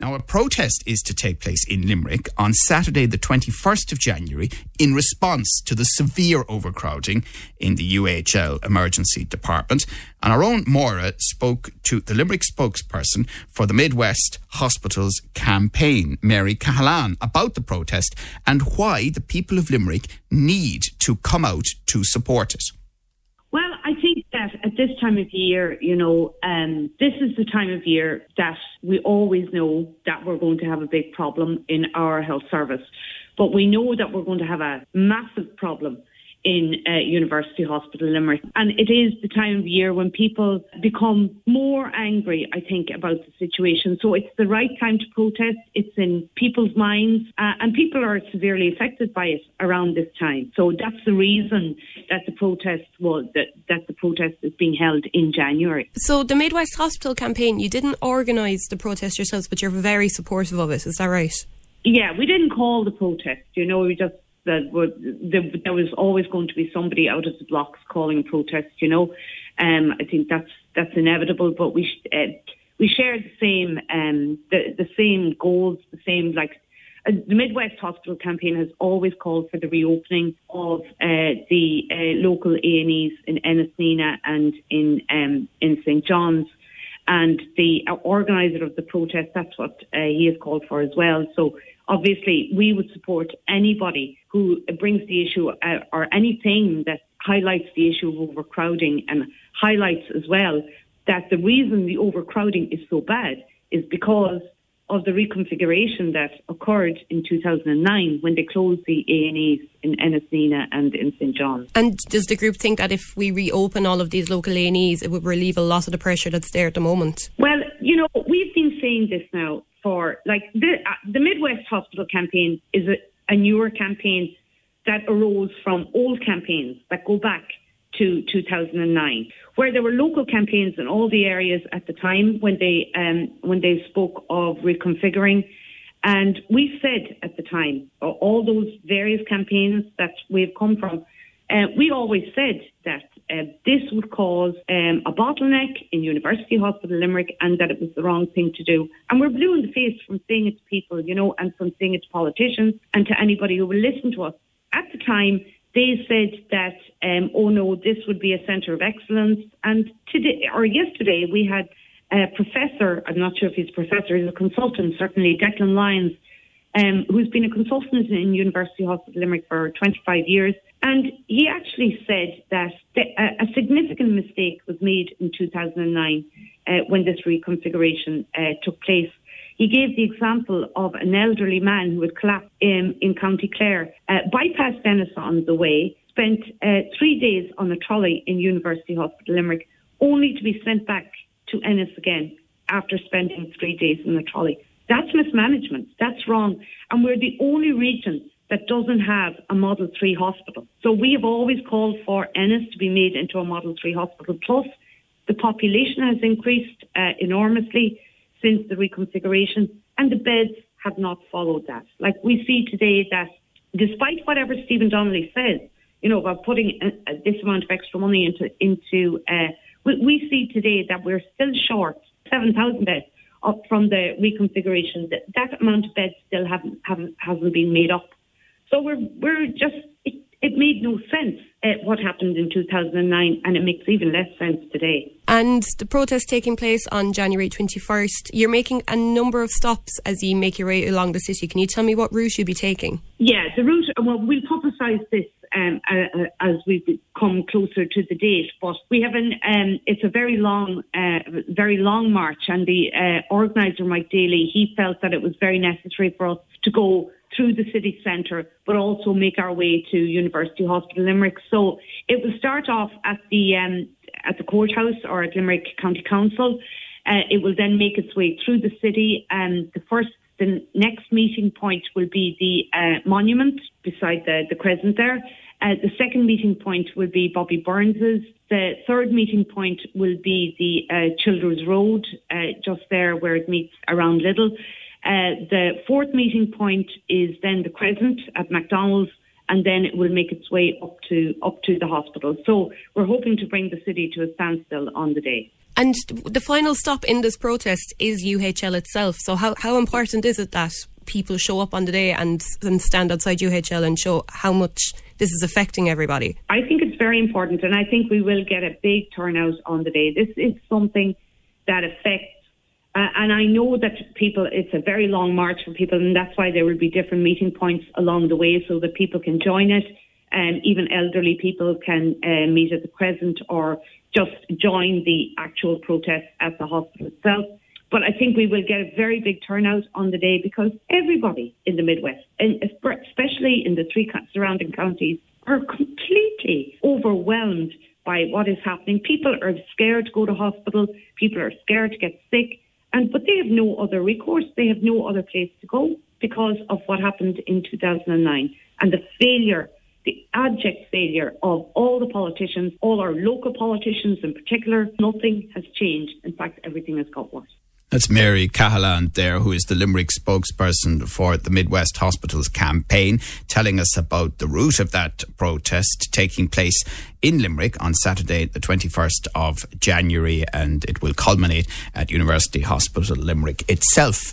Now, a protest is to take place in Limerick on Saturday, the 21st of January, in response to the severe overcrowding in the UHL Emergency Department. And our own Maura spoke to the Limerick spokesperson for the Midwest Hospitals campaign, Mary Cahalan, about the protest and why the people of Limerick need to come out to support it. That at this time of year, you know, um, this is the time of year that we always know that we're going to have a big problem in our health service. But we know that we're going to have a massive problem in uh, University Hospital Limerick. And it is the time of year when people become more angry, I think, about the situation. So it's the right time to protest. It's in people's minds, uh, and people are severely affected by it around this time. So that's the reason that the protest was that, that the protest is being held in January. So the Midwest Hospital campaign, you didn't organise the protest yourselves, but you're very supportive of it. Is that right? Yeah, we didn't call the protest. You know, we just that were, there, was always going to be somebody out of the blocks calling protests. You know, um, I think that's that's inevitable. But we uh, we share the same um, the the same goals, the same like. Uh, the Midwest Hospital campaign has always called for the reopening of uh, the uh, local A&Es in Ennis, Nenagh and in um, in St John's, and the organizer of the protest. That's what uh, he has called for as well. So obviously we would support anybody who brings the issue uh, or anything that highlights the issue of overcrowding and highlights as well that the reason the overcrowding is so bad is because of the reconfiguration that occurred in 2009 when they closed the A&Es in Ennis, Nenagh and in St John. And does the group think that if we reopen all of these local A&Es, it would relieve a lot of the pressure that's there at the moment? Well, you know, we've been saying this now for like the uh, the Midwest Hospital campaign is a, a newer campaign that arose from old campaigns that go back to 2009, where there were local campaigns in all the areas at the time when they um, when they spoke of reconfiguring. And we said at the time, all those various campaigns that we've come from, uh, we always said that uh, this would cause um, a bottleneck in University Hospital Limerick and that it was the wrong thing to do. And we're blue in the face from saying it to people, you know, and from saying it to politicians and to anybody who will listen to us. At the time, they said that, um, oh no, this would be a centre of excellence. And today, or yesterday, we had a professor, I'm not sure if he's a professor, he's a consultant, certainly, Declan Lyons, um, who's been a consultant in University Hospital Limerick for 25 years. And he actually said that a significant mistake was made in 2009 uh, when this reconfiguration uh, took place. He gave the example of an elderly man who had collapsed in, in County Clare, uh, bypassed Ennis on the way, spent uh, three days on a trolley in University Hospital Limerick, only to be sent back to Ennis again after spending three days in the trolley. That's mismanagement. That's wrong. And we're the only region that doesn't have a Model 3 hospital. So we have always called for Ennis to be made into a Model 3 hospital. Plus, the population has increased uh, enormously since the reconfiguration, and the beds have not followed that. Like we see today that despite whatever Stephen Donnelly says, you know, about putting this amount of extra money into, into uh, we, we see today that we're still short 7,000 beds up from the reconfiguration. That, that amount of beds still haven't, haven't hasn't been made up. So we're we're just it, it made no sense uh, what happened in 2009, and it makes even less sense today. And the protest taking place on January 21st, you're making a number of stops as you make your way along the city. Can you tell me what route you'll be taking? Yeah, the route. Well, we'll publicise this um, uh, as we come closer to the date. But we have an um, it's a very long, uh, very long march, and the uh, organizer Mike Daly he felt that it was very necessary for us to go through the city centre, but also make our way to University Hospital Limerick. So it will start off at the um, at the courthouse or at Limerick County Council. Uh, it will then make its way through the city. And the first, the next meeting point will be the uh, monument beside the, the crescent there. Uh, the second meeting point will be Bobby Byrne's. The third meeting point will be the uh, Road, uh, just there where it meets around Little. Uh, the fourth meeting point is then the Crescent at McDonald's, and then it will make its way up to up to the hospital. So we're hoping to bring the city to a standstill on the day. And the final stop in this protest is UHL itself. So how, how important is it that people show up on the day and, and stand outside UHL and show how much this is affecting everybody? I think it's very important, and I think we will get a big turnout on the day. This is something that affects uh, and I know that people, it's a very long march for people, and that's why there will be different meeting points along the way so that people can join it. And um, even elderly people can uh, meet at the Crescent or just join the actual protest at the hospital itself. But I think we will get a very big turnout on the day because everybody in the Midwest, and especially in the three surrounding counties, are completely overwhelmed by what is happening. People are scared to go to hospital. People are scared to get sick. And but they have no other recourse. They have no other place to go because of what happened in 2009 and the failure, the abject failure of all the politicians, all our local politicians in particular. Nothing has changed. In fact, everything has got worse. That's Mary Cahalan there, who is the Limerick spokesperson for the Midwest Hospitals campaign, telling us about the route of that protest taking place in Limerick on Saturday, the 21st of January, and it will culminate at University Hospital Limerick itself.